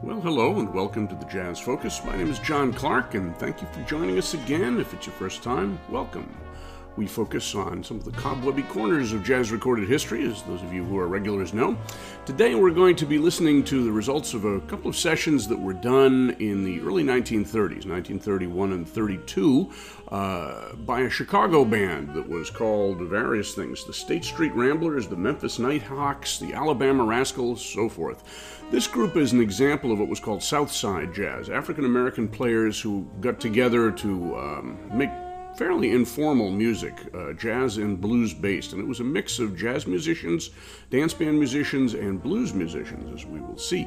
Well, hello and welcome to the Jazz Focus. My name is John Clark, and thank you for joining us again. If it's your first time, welcome. We focus on some of the cobwebby corners of jazz recorded history, as those of you who are regulars know. Today we're going to be listening to the results of a couple of sessions that were done in the early 1930s, 1931 and 32, uh, by a Chicago band that was called various things the State Street Ramblers, the Memphis Nighthawks, the Alabama Rascals, so forth. This group is an example of what was called Southside Jazz, African American players who got together to um, make fairly informal music, uh, jazz and blues based, and it was a mix of jazz musicians, dance band musicians, and blues musicians, as we will see.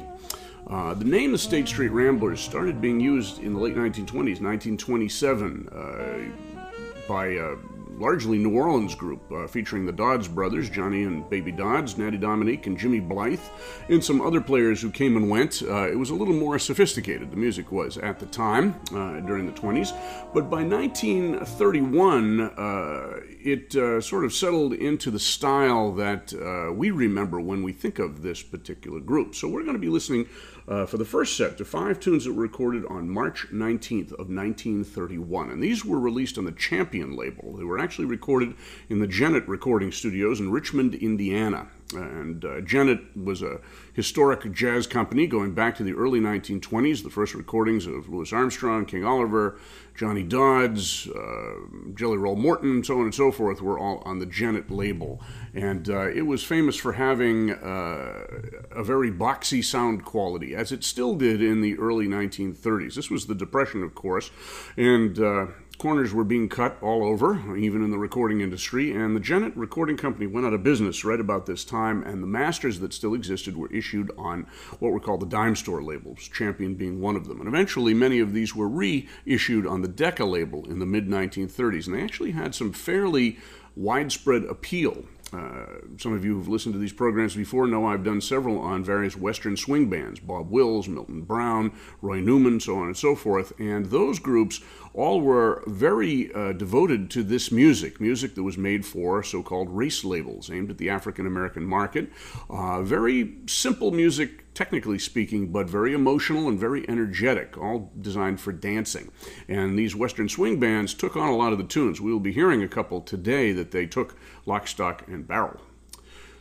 Uh, the name the State Street Ramblers started being used in the late 1920s, 1927, uh, by a largely New Orleans group uh, featuring the Dodds brothers, Johnny and Baby Dodds, Natty Dominique, and Jimmy Blythe, and some other players who came and went. Uh, it was a little more sophisticated, the music was at the time uh, during the 20s. But by 1931, uh, it uh, sort of settled into the style that we remember when we think of this particular group. So we're going to be listening uh, for the first set to five tunes that were recorded on March 19th of 1931. And these were released on the Champion label. They were actually recorded in the Gennett Recording Studios in Richmond, Indiana. And uh, Gennett was a historic jazz company going back to the early 1920s. The first recordings of Louis Armstrong, King Oliver, Johnny Dodds, uh, Jelly Roll Morton, and so on and so forth were all on the Gennett label. And uh, it was famous for having uh, a very boxy sound quality, as it still did in the early 1930s. This was the Depression, of course, and uh, corners were being cut all over, even in the recording industry, and the Gennett Recording Company went out of business right about this time, and the masters that still existed were issued on what were called the dime store labels, Champion being one of them. And eventually, many of these were reissued on the Decca label in the mid 1930s, and they actually had some fairly widespread appeal. Uh, some of you who've listened to these programs before know I've done several on various Western swing bands Bob Wills, Milton Brown, Roy Newman, so on and so forth. And those groups all were very uh, devoted to this music, music that was made for so called race labels aimed at the African American market. Uh, very simple music, technically speaking, but very emotional and very energetic, all designed for dancing. And these Western swing bands took on a lot of the tunes. We will be hearing a couple today that they took lock, stock, and barrel.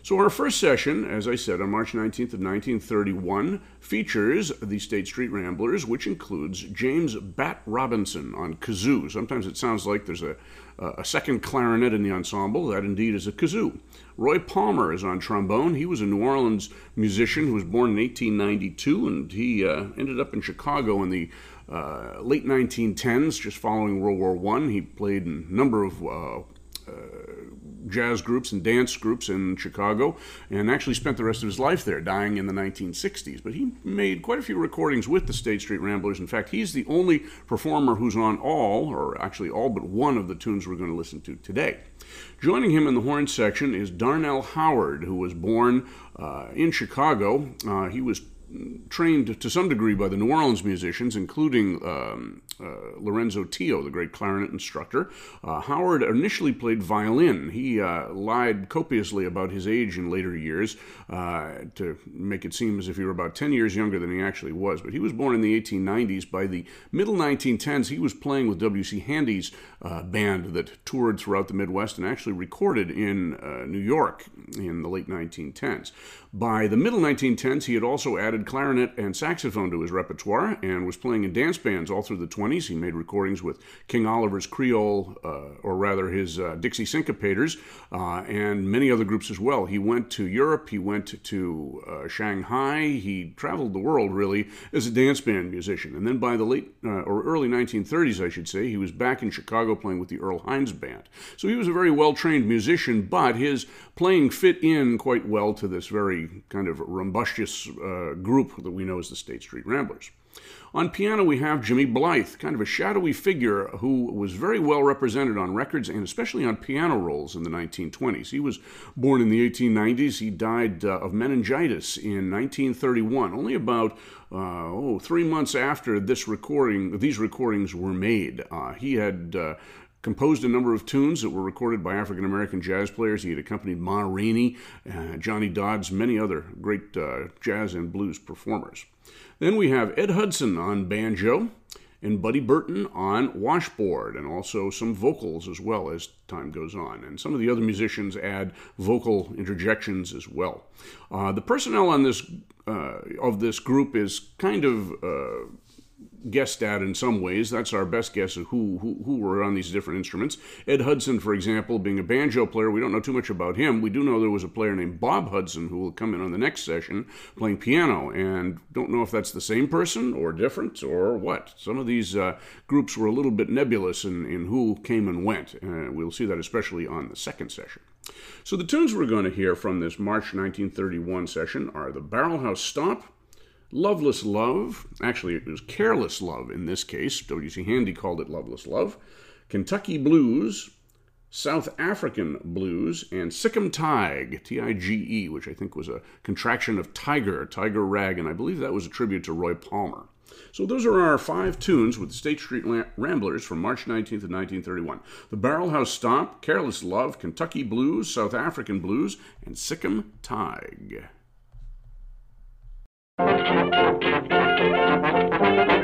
So, our first session, as I said, on March 19th of 1931, features the State Street Ramblers, which includes James Bat Robinson on kazoo. Sometimes it sounds like there's a, a second clarinet in the ensemble. That indeed is a kazoo. Roy Palmer is on trombone. He was a New Orleans musician who was born in 1892, and he uh, ended up in Chicago in the uh, late 1910s, just following World War I. He played in a number of uh, jazz groups and dance groups in Chicago, and actually spent the rest of his life there, dying in the 1960s. But he made quite a few recordings with the State Street Ramblers. In fact, he's the only performer who's on all, or actually all but one of the tunes we're going to listen to today. Joining him in the horn section is Darnell Howard, who was born uh, in Chicago. Uh, he was trained to some degree by the New Orleans musicians, including um, uh, Lorenzo Tio, the great clarinet instructor. Uh, Howard initially played violin. He uh, lied copiously about his age in later years uh, to make it seem as if he were about 10 years younger than he actually was. But he was born in the 1890s. By the middle 1910s, he was playing with W.C. Handy's uh, band that toured throughout the Midwest and actually recorded in New York in the late 1910s. By the middle 1910s, he had also added clarinet and saxophone to his repertoire and was playing in dance bands all through the 20s. He made recordings with King Oliver's Creole, uh, or rather his uh, Dixie Syncopators, uh, and many other groups as well. He went to Europe, he went to Shanghai, he traveled the world really as a dance band musician. And then by the late or early 1930s, I should say, he was back in Chicago playing with the Earl Hines Band. So he was a very well trained musician, but his playing fit in quite well to this very kind of rumbustious uh, group that we know as the State Street Ramblers. On piano, we have Jimmy Blythe, kind of a shadowy figure who was very well represented on records and especially on piano rolls in the 1920s. He was born in the 1890s. He died uh, of meningitis in 1931, only about uh, oh, three months after this recording, these recordings were made. Uh, he had uh, composed a number of tunes that were recorded by African American jazz players. He had accompanied Ma Rainey, uh, Johnny Dodds, many other great uh, jazz and blues performers. Then we have Ed Hudson on banjo and Buddy Burton on washboard, and also some vocals as well as time goes on. And some of the other musicians add vocal interjections as well. Uh, the personnel on this uh, of this group is kind of uh, guessed at in some ways. That's our best guess of who, who, who were on these different instruments. Ed Hudson, for example, being a banjo player, we don't know too much about him. We do know there was a player named Bob Hudson who will come in on the next session playing piano, and don't know if that's the same person or different or what. Some of these uh, groups were a little bit nebulous in, in who came and went. Uh, we'll see that especially on the second session. So the tunes we're going to hear from this March 1931 session are the Barrelhouse Stomp, Loveless Love, actually, it was Careless Love in this case. W.C. Handy called it Loveless Love. Kentucky Blues, South African Blues, and Sic 'Em Tige, T I G E, which I think was a contraction of Tiger, Tiger Rag, and I believe that was a tribute to Roy Palmer. So those are our five tunes with the State Street Ramblers from March 19th of 1931. The Barrelhouse Stomp, Careless Love, Kentucky Blues, South African Blues, and Sic 'Em Tige. Thank you.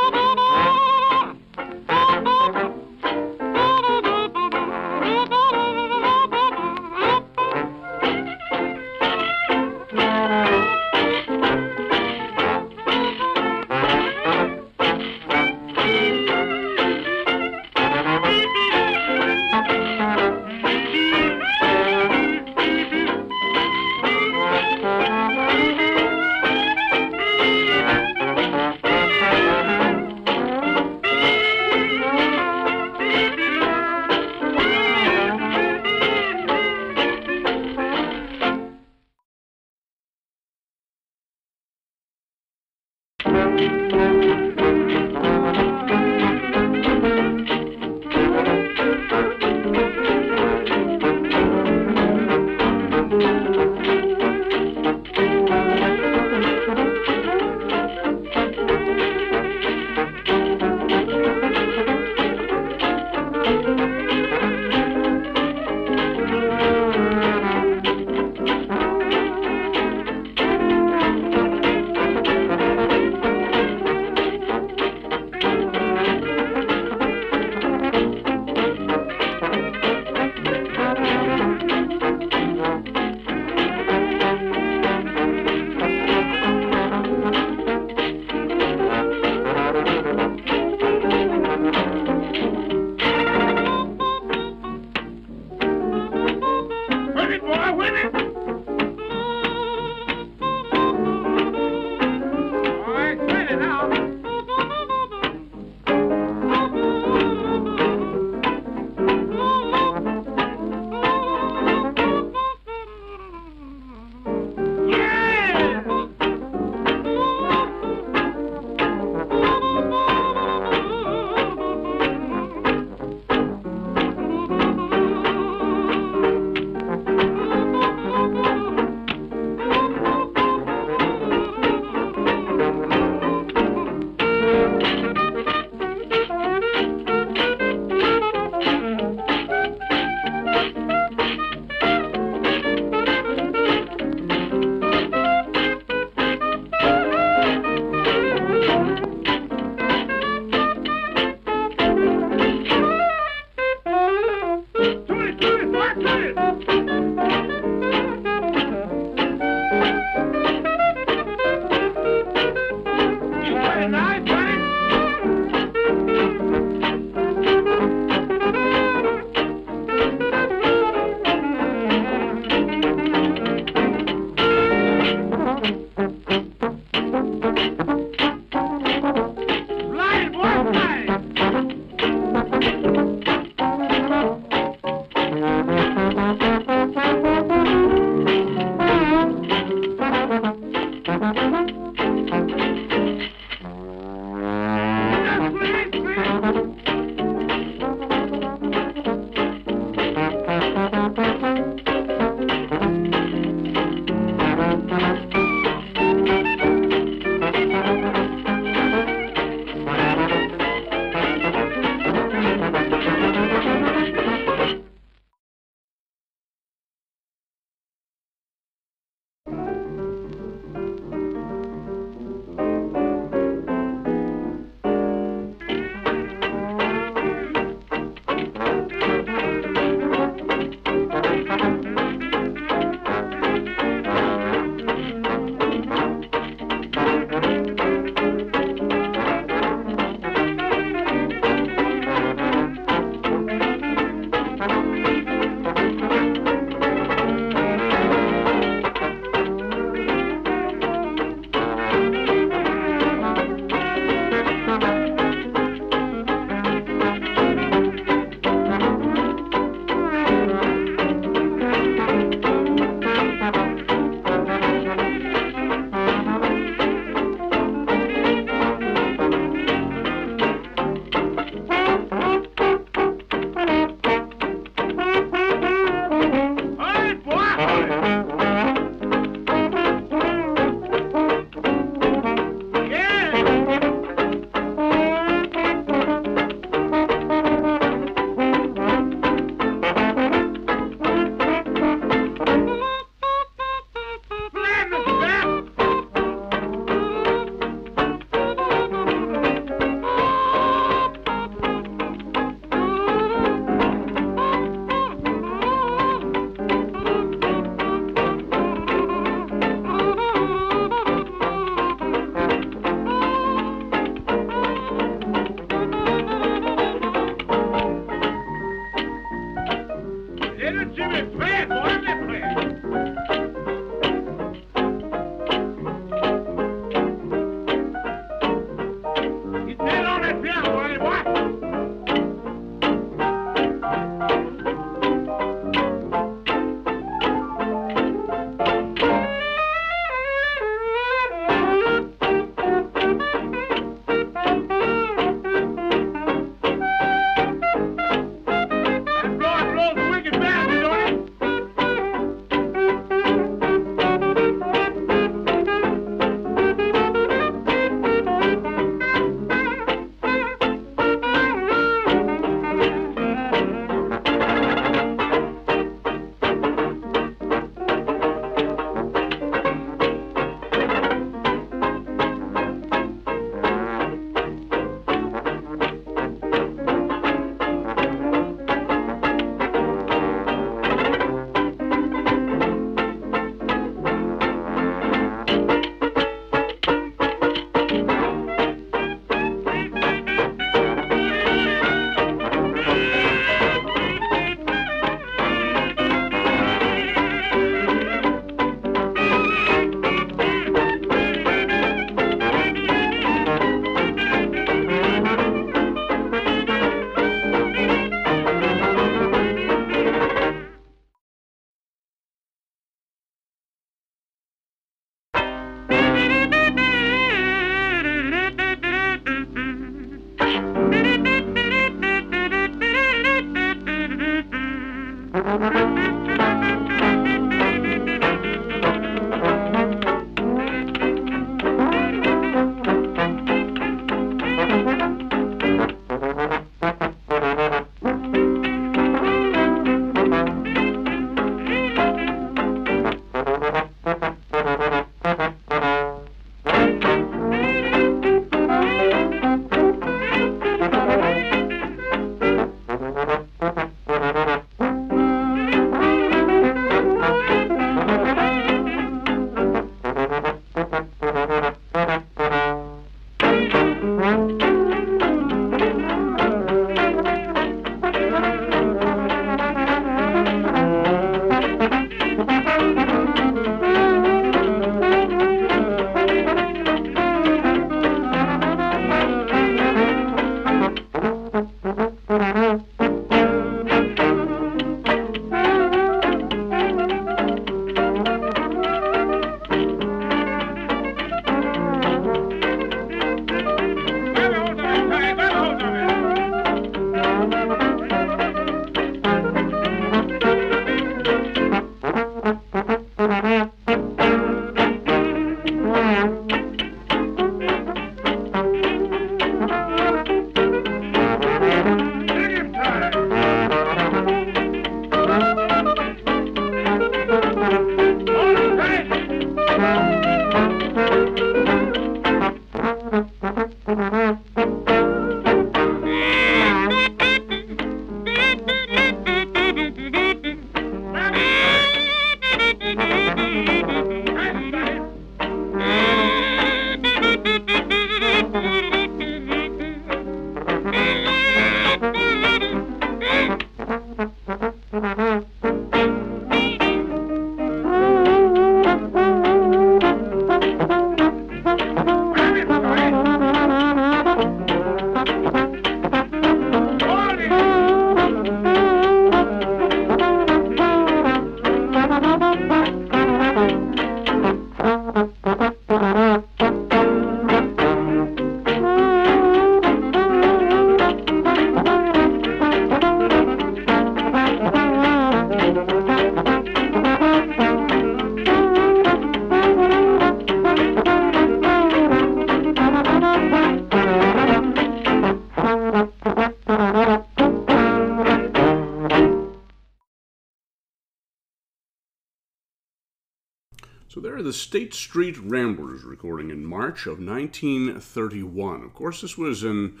So there are the State Street Ramblers recording in March of 1931. Of course, this was in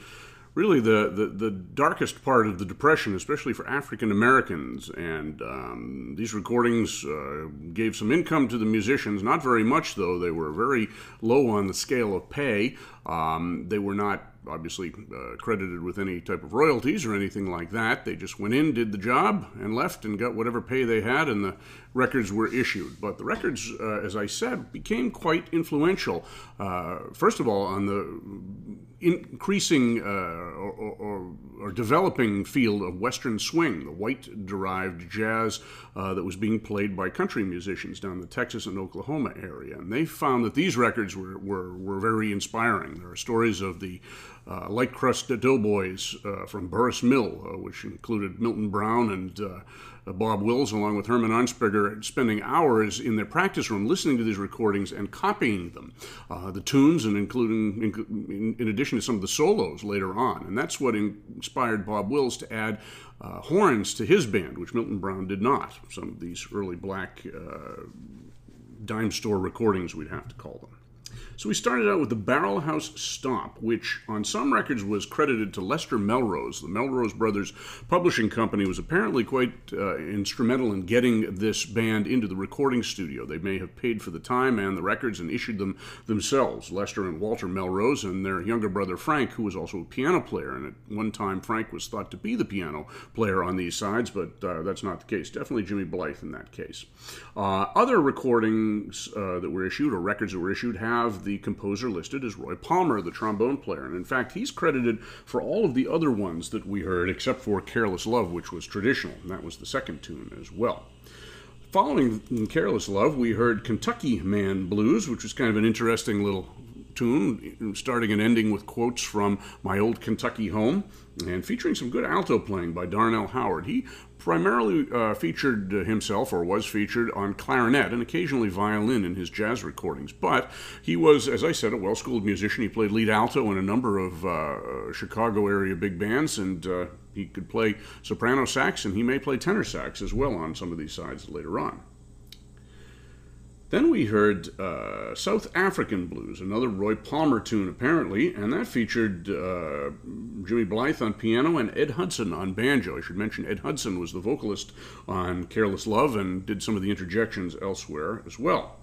really the, the, the darkest part of the Depression, especially for African Americans. And um, these recordings uh, gave some income to the musicians, not very much though. They were very low on the scale of pay. Um, they were not obviously uh, credited with any type of royalties or anything like that. They just went in, did the job, and left and got whatever pay they had, and the records were issued. But the records, uh, as I said, became quite influential. Uh, first of all, on the increasing uh, or, or, or, developing field of Western swing, the white derived jazz uh, that was being played by country musicians down the Texas and Oklahoma area. And they found that these records were, were, were very inspiring. There are stories of the uh, light crust doughboys uh, from Burrus Mill, uh, which included Milton Brown and uh, Bob Wills, along with Herman Arnspiger, spending hours in their practice room listening to these recordings and copying them, uh, the tunes, and including, in, in, addition to some of the solos later on. And that's what inspired Bob Wills to add uh, horns to his band, which Milton Brown did not. Some of these early black uh, dime store recordings, we'd have to call them. So we started out with the Barrel House Stomp, which on some records was credited to Lester Melrose. The Melrose Brothers publishing company was apparently quite uh, instrumental in getting this band into the recording studio. They may have paid for the time and the records and issued them themselves. Lester and Walter Melrose and their younger brother Frank, who was also a piano player. And at one time, Frank was thought to be the piano player on these sides, but uh, that's not the case. Definitely Jimmy Blythe in that case. Uh, other recordings uh, that were issued or records that were issued have the the composer listed as Roy Palmer, the trombone player. And in fact, he's credited for all of the other ones that we heard, except for Careless Love, which was traditional. And that was the second tune as well. Following Careless Love, we heard Kentucky Man Blues, which was kind of an interesting little tune, starting and ending with quotes from My Old Kentucky Home, and featuring some good alto playing by Darnell Howard. He primarily uh, featured himself, or was featured, on clarinet and occasionally violin in his jazz recordings. But he was, as I said, a well schooled musician. He played lead alto in a number of uh, Chicago area big bands, and uh, he could play soprano sax, and he may play tenor sax as well on some of these sides later on. Then we heard uh, South African Blues, another Roy Palmer tune apparently, and that featured uh, Jimmy Blythe on piano and Ed Hudson on banjo. I should mention Ed Hudson was the vocalist on Careless Love and did some of the interjections elsewhere as well.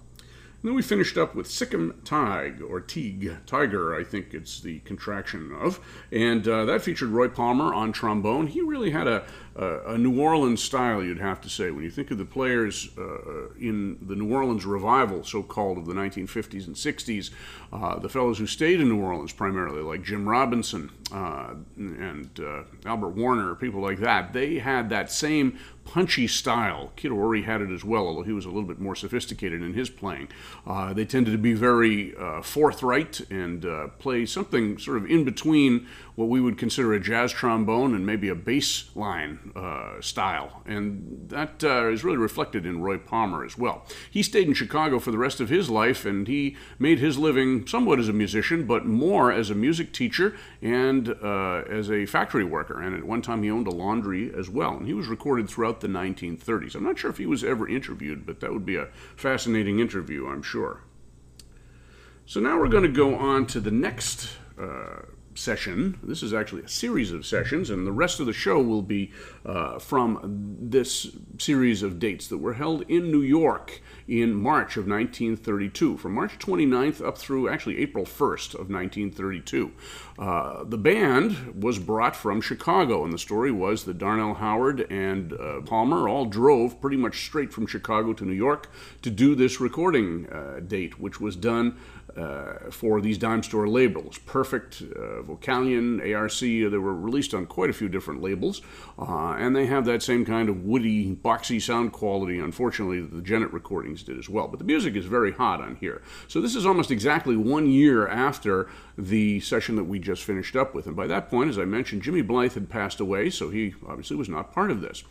And then we finished up with Sic 'Em Tig, or Teague, Tiger, I think it's the contraction of. And uh, that featured Roy Palmer on trombone. He really had a, a, a, New Orleans style, you'd have to say. When you think of the players uh, in the New Orleans revival, so called, of the 1950s and 60s, uh, the fellows who stayed in New Orleans primarily, like Jim Robinson uh, and uh, Albert Warner, people like that, they had that same punchy style. Kid Ory had it as well, although he was a little bit more sophisticated in his playing. Uh, they tended to be very uh, forthright and uh, play something sort of in between what we would consider a jazz trombone and maybe a bass line uh, style. And that uh, is really reflected in Roy Palmer as well. He stayed in Chicago for the rest of his life and he made his living somewhat as a musician, but more as a music teacher and uh, as a factory worker. And at one time he owned a laundry as well. And he was recorded throughout the 1930s. I'm not sure if he was ever interviewed, but that would be a fascinating interview, I'm sure. So now we're going to go on to the next uh, session. This is actually a series of sessions, and the rest of the show will be uh, from this series of dates that were held in New York in March of 1932, from March 29th up through actually April 1st of 1932. Uh, the band was brought from Chicago, and the story was that Darnell Howard and uh, Palmer all drove pretty much straight from Chicago to New York to do this recording uh, date, which was done uh, for these dime store labels. Perfect, uh, Vocalion, ARC, they were released on quite a few different labels, uh, and they have that same kind of woody, boxy sound quality, unfortunately, that the Gennett recordings did as well. But the music is very hot on here. So this is almost exactly one year after the session that we just finished up with. And by that point, as I mentioned, Jimmy Blythe had passed away, so he obviously was not part of this.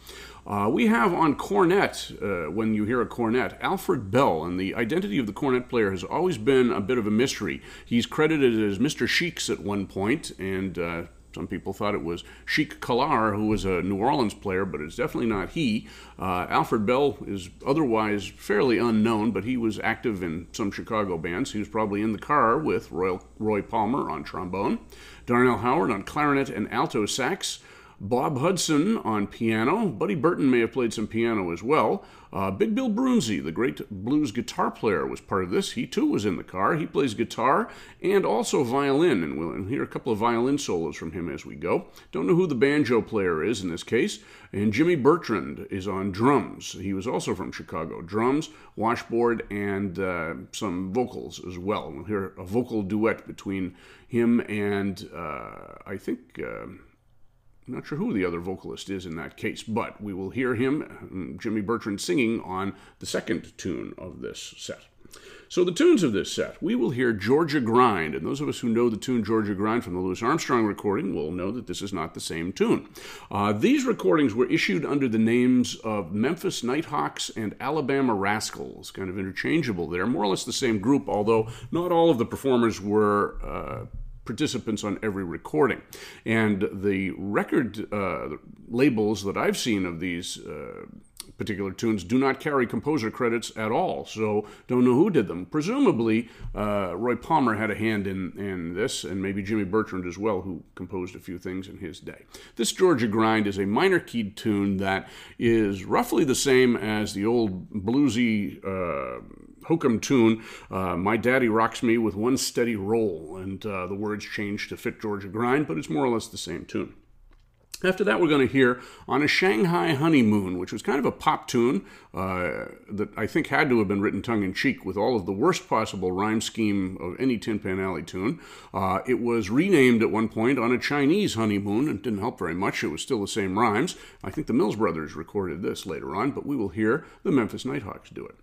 Uh, we have on cornet, uh, when you hear a cornet, Alfred Bell, and the identity of the cornet player has always been a bit of a mystery. He's credited as Mr. Sheiks at one point, and uh, some people thought it was Sheik Colar, who was a New Orleans player, but it's definitely not he. Uh, Alfred Bell is otherwise fairly unknown, but he was active in some Chicago bands. He was probably in the car with Roy, Roy Palmer on trombone, Darnell Howard on clarinet and alto sax. Bob Hudson on piano. Buddy Burton may have played some piano as well. Uh, Big Bill Broonzy, the great blues guitar player, was part of this. He too was in the car. He plays guitar and also violin, and we'll hear a couple of violin solos from him as we go. Don't know who the banjo player is in this case. And Jimmy Bertrand is on drums. He was also from Chicago. Drums, washboard, and uh, some vocals as well. We'll hear a vocal duet between him and uh, I think. I'm not sure who the other vocalist is in that case, but we will hear him, Jimmy Bertrand, singing on the second tune of this set. So, the tunes of this set, we will hear Georgia Grind, and those of us who know the tune Georgia Grind from the Louis Armstrong recording will know that this is not the same tune. Uh, these recordings were issued under the names of Memphis Nighthawks and Alabama Rascals, kind of interchangeable They're more or less the same group, although not all of the performers were. Uh, participants on every recording. And the record uh, labels that I've seen of these uh, particular tunes do not carry composer credits at all, so don't know who did them. Presumably, uh, Roy Palmer had a hand in, in this, and maybe Jimmy Bertrand as well, who composed a few things in his day. This Georgia Grind is a minor keyed tune that is roughly the same as the old bluesy. Hokum tune, uh, My Daddy Rocks Me with One Steady Roll, and uh, the words change to fit Georgia Grind, but it's more or less the same tune. After that, we're going to hear On a Shanghai Honeymoon, which was kind of a pop tune uh, that I think had to have been written tongue in cheek with all of the worst possible rhyme scheme of any Tin Pan Alley tune. Uh, it was renamed at one point On a Chinese Honeymoon, and didn't help very much. It was still the same rhymes. I think the Mills Brothers recorded this later on, but we will hear the Memphis Nighthawks do it.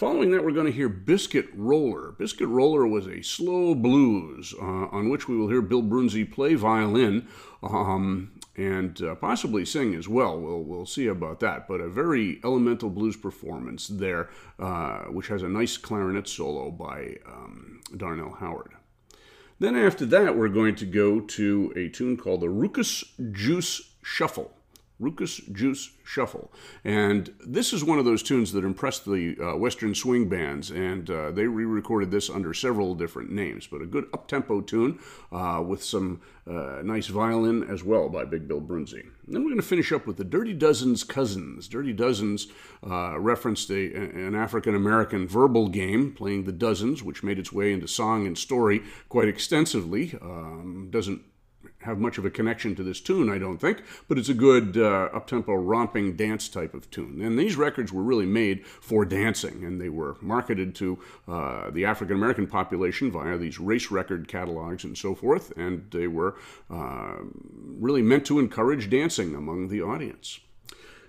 Following that, we're going to hear Biscuit Roller. Biscuit Roller was a slow blues uh, on which we will hear Bill Broonzy play violin. Um, and uh, possibly sing as well. We'll, we'll see about that. But a very elemental blues performance there, uh, which has a nice clarinet solo by um, Darnell Howard. Then after that, we're going to go to a tune called the Ruckus Juice Shuffle. Ruckus Juice Shuffle. And this is one of those tunes that impressed the uh, Western swing bands, and uh, they re recorded this under several different names. But a good up tempo tune uh, with some uh, nice violin as well by Big Bill Broonzy. then we're going to finish up with the Dirty Dozen's Cousins. Dirty Dozens uh, referenced a, an African American verbal game playing the dozens, which made its way into song and story quite extensively. Um, doesn't have much of a connection to this tune, I don't think, but it's a good uh, up-tempo romping dance type of tune. And these records were really made for dancing, and they were marketed to uh, the African American population via these race record catalogs and so forth, and they were uh, really meant to encourage dancing among the audience.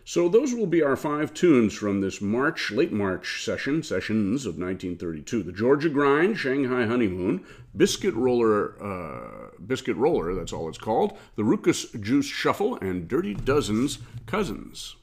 So those will be our five tunes from this March, late March session, sessions of 1932. The Georgia Grind, Shanghai Honeymoon, Biscuit Roller, uh, Biscuit Roller, that's all it's called, the Ruckus Juice Shuffle, and Dirty Dozen's Cousins.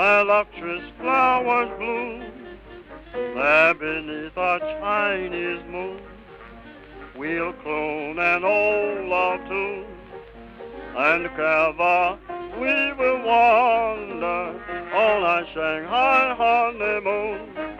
Where lustrous flowers bloom. There beneath a Chinese moon, we'll clone an old love tune, and together we will wander on a Shanghai honeymoon.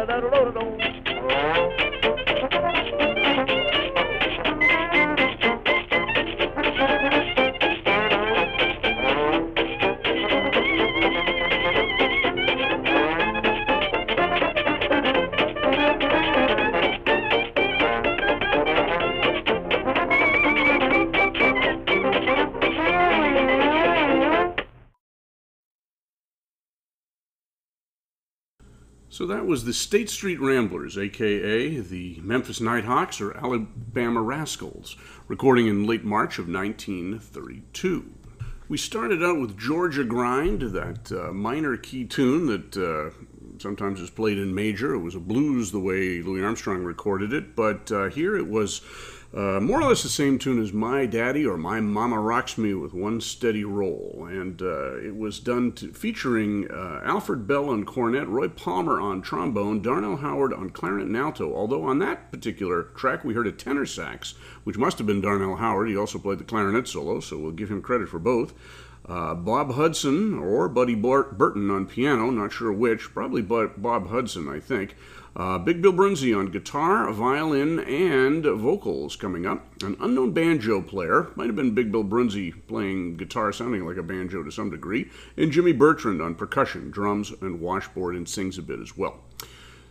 was the State Street Ramblers, aka the Memphis Nighthawks or Alabama Rascals, recording in late March of 1932. We started out with Georgia Grind, that uh, minor key tune that uh, sometimes is played in major. It was a blues the way Louis Armstrong recorded it, but uh, here it was uh, more or less the same tune as My Daddy or My Mama Rocks Me with one steady roll. And uh, it was done to, featuring uh, Alfred Bell on cornet, Roy Palmer on trombone, Darnell Howard on clarinet and alto. Although on that particular track we heard a tenor sax, which must have been Darnell Howard. He also played the clarinet solo, so we'll give him credit for both. Uh, Bob Hudson or Buddy Burton on piano, not sure which, probably Bob Hudson, I think. Uh, Big Bill Broonzy on guitar, violin, and vocals coming up. An unknown banjo player, might have been Big Bill Broonzy playing guitar, sounding like a banjo to some degree, and Jimmy Bertrand on percussion, drums, and washboard, and sings a bit as well.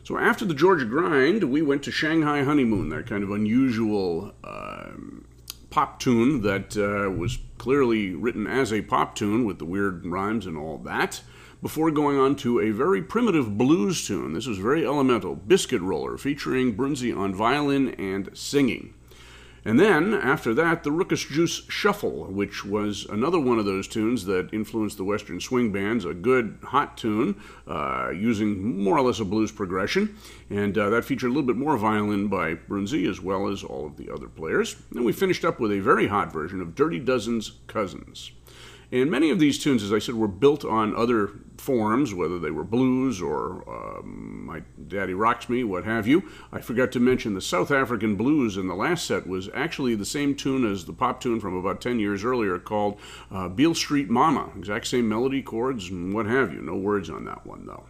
So after the Georgia Grind, we went to Shanghai Honeymoon, that kind of unusual uh, pop tune that uh, was clearly written as a pop tune with the weird rhymes and all that before going on to a very primitive blues tune. This was very elemental, Biscuit Roller, featuring Broonzy on violin and singing. And then, after that, the Rukus Juice Shuffle, which was another one of those tunes that influenced the Western swing bands, a good hot tune uh, using more or less a blues progression. And uh, that featured a little bit more violin by Broonzy as well as all of the other players. And we finished up with a very hot version of Dirty Dozen's Cousins. And many of these tunes, as I said, were built on other forms, whether they were blues or um, My Daddy Rocks Me, what have you. I forgot to mention the South African blues in the last set was actually the same tune as the pop tune from about 10 years earlier called uh, Beale Street Mama. Exact same melody, chords, and what have you. No words on that one, though.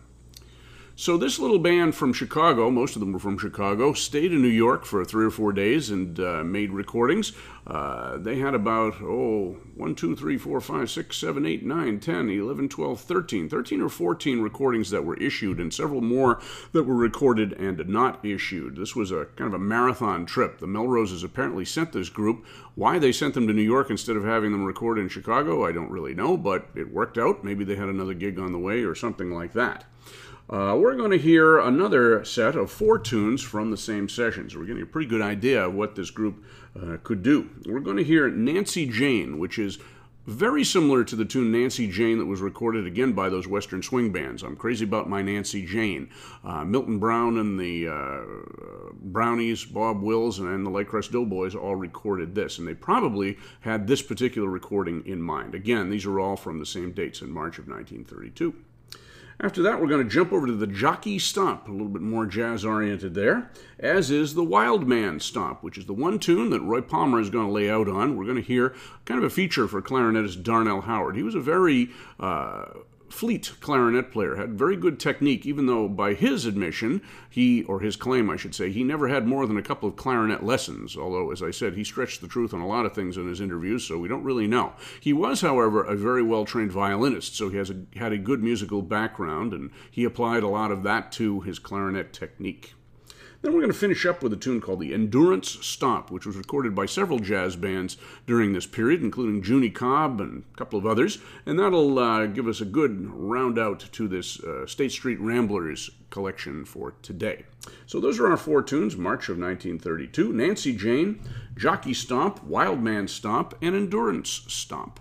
So this little band from Chicago, most of them were from Chicago, stayed in New York for three or four days and uh, made recordings. Uh, they had about, oh, 1, 2, 3, 4, 5, 6, 7, 8, 9, 10, 11, 12, 13. 13 or 14 recordings that were issued and several more that were recorded and not issued. This was a kind of a marathon trip. The Melroses apparently sent this group. Why they sent them to New York instead of having them record in Chicago, I don't really know, but it worked out. Maybe they had another gig on the way or something like that. Uh, we're going to hear another set of four tunes from the same sessions. We're getting a pretty good idea of what this group uh, could do. We're going to hear Nancy Jane, which is very similar to the tune Nancy Jane that was recorded again by those Western swing bands. I'm crazy about my Nancy Jane. Uh, Milton Brown and the uh, Brownies, Bob Wills, and the Light Crust Doughboys all recorded this, and they probably had this particular recording in mind. Again, these are all from the same dates in March of 1932. After that, we're going to jump over to the Jockey Stomp, a little bit more jazz oriented there, as is the Wild Man Stomp, which is the one tune that Roy Palmer is going to lay out on. We're going to hear kind of a feature for clarinetist Darnell Howard. He was a very uh, fleet clarinet player, had very good technique, even though by his admission, he, or his claim, I should say, he never had more than a couple of clarinet lessons, although, as I said, he stretched the truth on a lot of things in his interviews, so we don't really know. He was, however, a very well trained violinist, so he has a, had a good musical background, and he applied a lot of that to his clarinet technique. Then we're going to finish up with a tune called the Endurance Stomp, which was recorded by several jazz bands during this period, including Junie Cobb and a couple of others. And that'll uh, give us a good round out to this uh, State Street Ramblers collection for today. So those are our four tunes March of 1932 Nancy Jane, Jockey Stomp, Wild Man Stomp, and Endurance Stomp.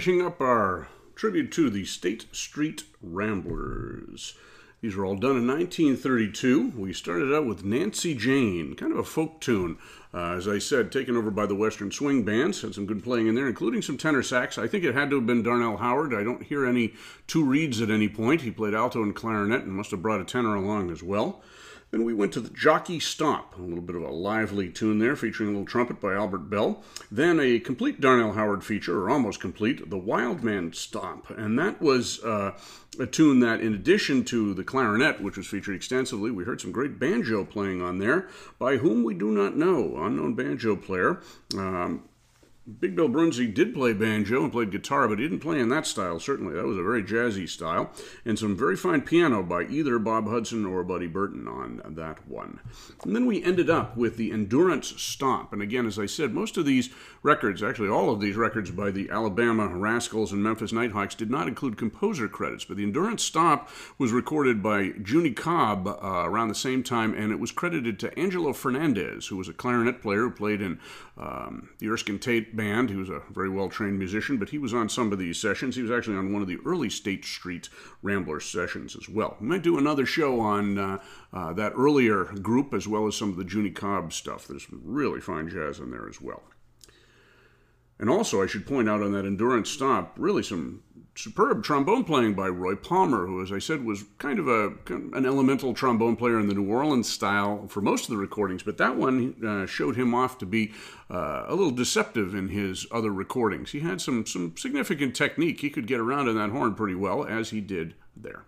Finishing up our tribute to the State Street Ramblers. These were all done in 1932. We started out with Nancy Jane, kind of a folk tune. Uh, as I said, taken over by the Western Swing Bands. Had some good playing in there, including some tenor sax. I think it had to have been Darnell Howard. I don't hear any two reeds at any point. He played alto and clarinet and must have brought a tenor along as well. Then we went to the Jockey Stomp, a little bit of a lively tune there, featuring a little trumpet by Albert Bell. Then a complete Darnell Howard feature, or almost complete, the Wild Man Stomp. And that was uh, a tune that, in addition to the clarinet, which was featured extensively, we heard some great banjo playing on there, by whom we do not know, unknown banjo player. Um, Big Bill Broonzy did play banjo and played guitar, but he didn't play in that style, certainly. That was a very jazzy style. And some very fine piano by either Bob Hudson or Buddy Burton on that one. And then we ended up with the Endurance Stomp. And again, as I said, most of these records, actually all of these records by the Alabama Rascals and Memphis Nighthawks, did not include composer credits. But the Endurance Stomp was recorded by Junie Cobb uh, around the same time, and it was credited to Angelo Fernandez, who was a clarinet player who played in um, the Erskine Tate band. He was a very well trained musician, but he was on some of these sessions. He was actually on one of the early State Street Rambler sessions as well. We might do another show on uh, uh, that earlier group as well as some of the Junie Cobb stuff. There's really fine jazz in there as well. And also, I should point out on that Endurance Stomp, really some superb trombone playing by Roy Palmer, who, as I said, was kind of a an elemental trombone player in the New Orleans style for most of the recordings, but that one uh, showed him off to be uh, a little deceptive in his other recordings. He had some some significant technique. He could get around in that horn pretty well, as he did there.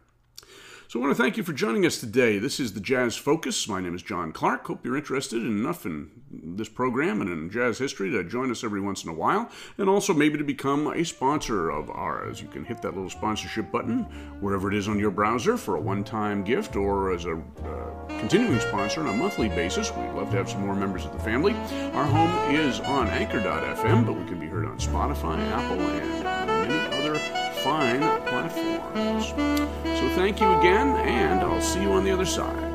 So I want to thank you for joining us today. This is the Jazz Focus. My name is John Clark. Hope you're interested enough in this program and in jazz history to join us every once in a while, and also maybe to become a sponsor of ours. You can hit that little sponsorship button wherever it is on your browser for a one-time gift, or as a uh, continuing sponsor on a monthly basis. We'd love to have some more members of the family. Our home is on Anchor.fm, but we can be heard on Spotify, Apple, and many other fine platforms. So thank you again, and I'll see you on the other side.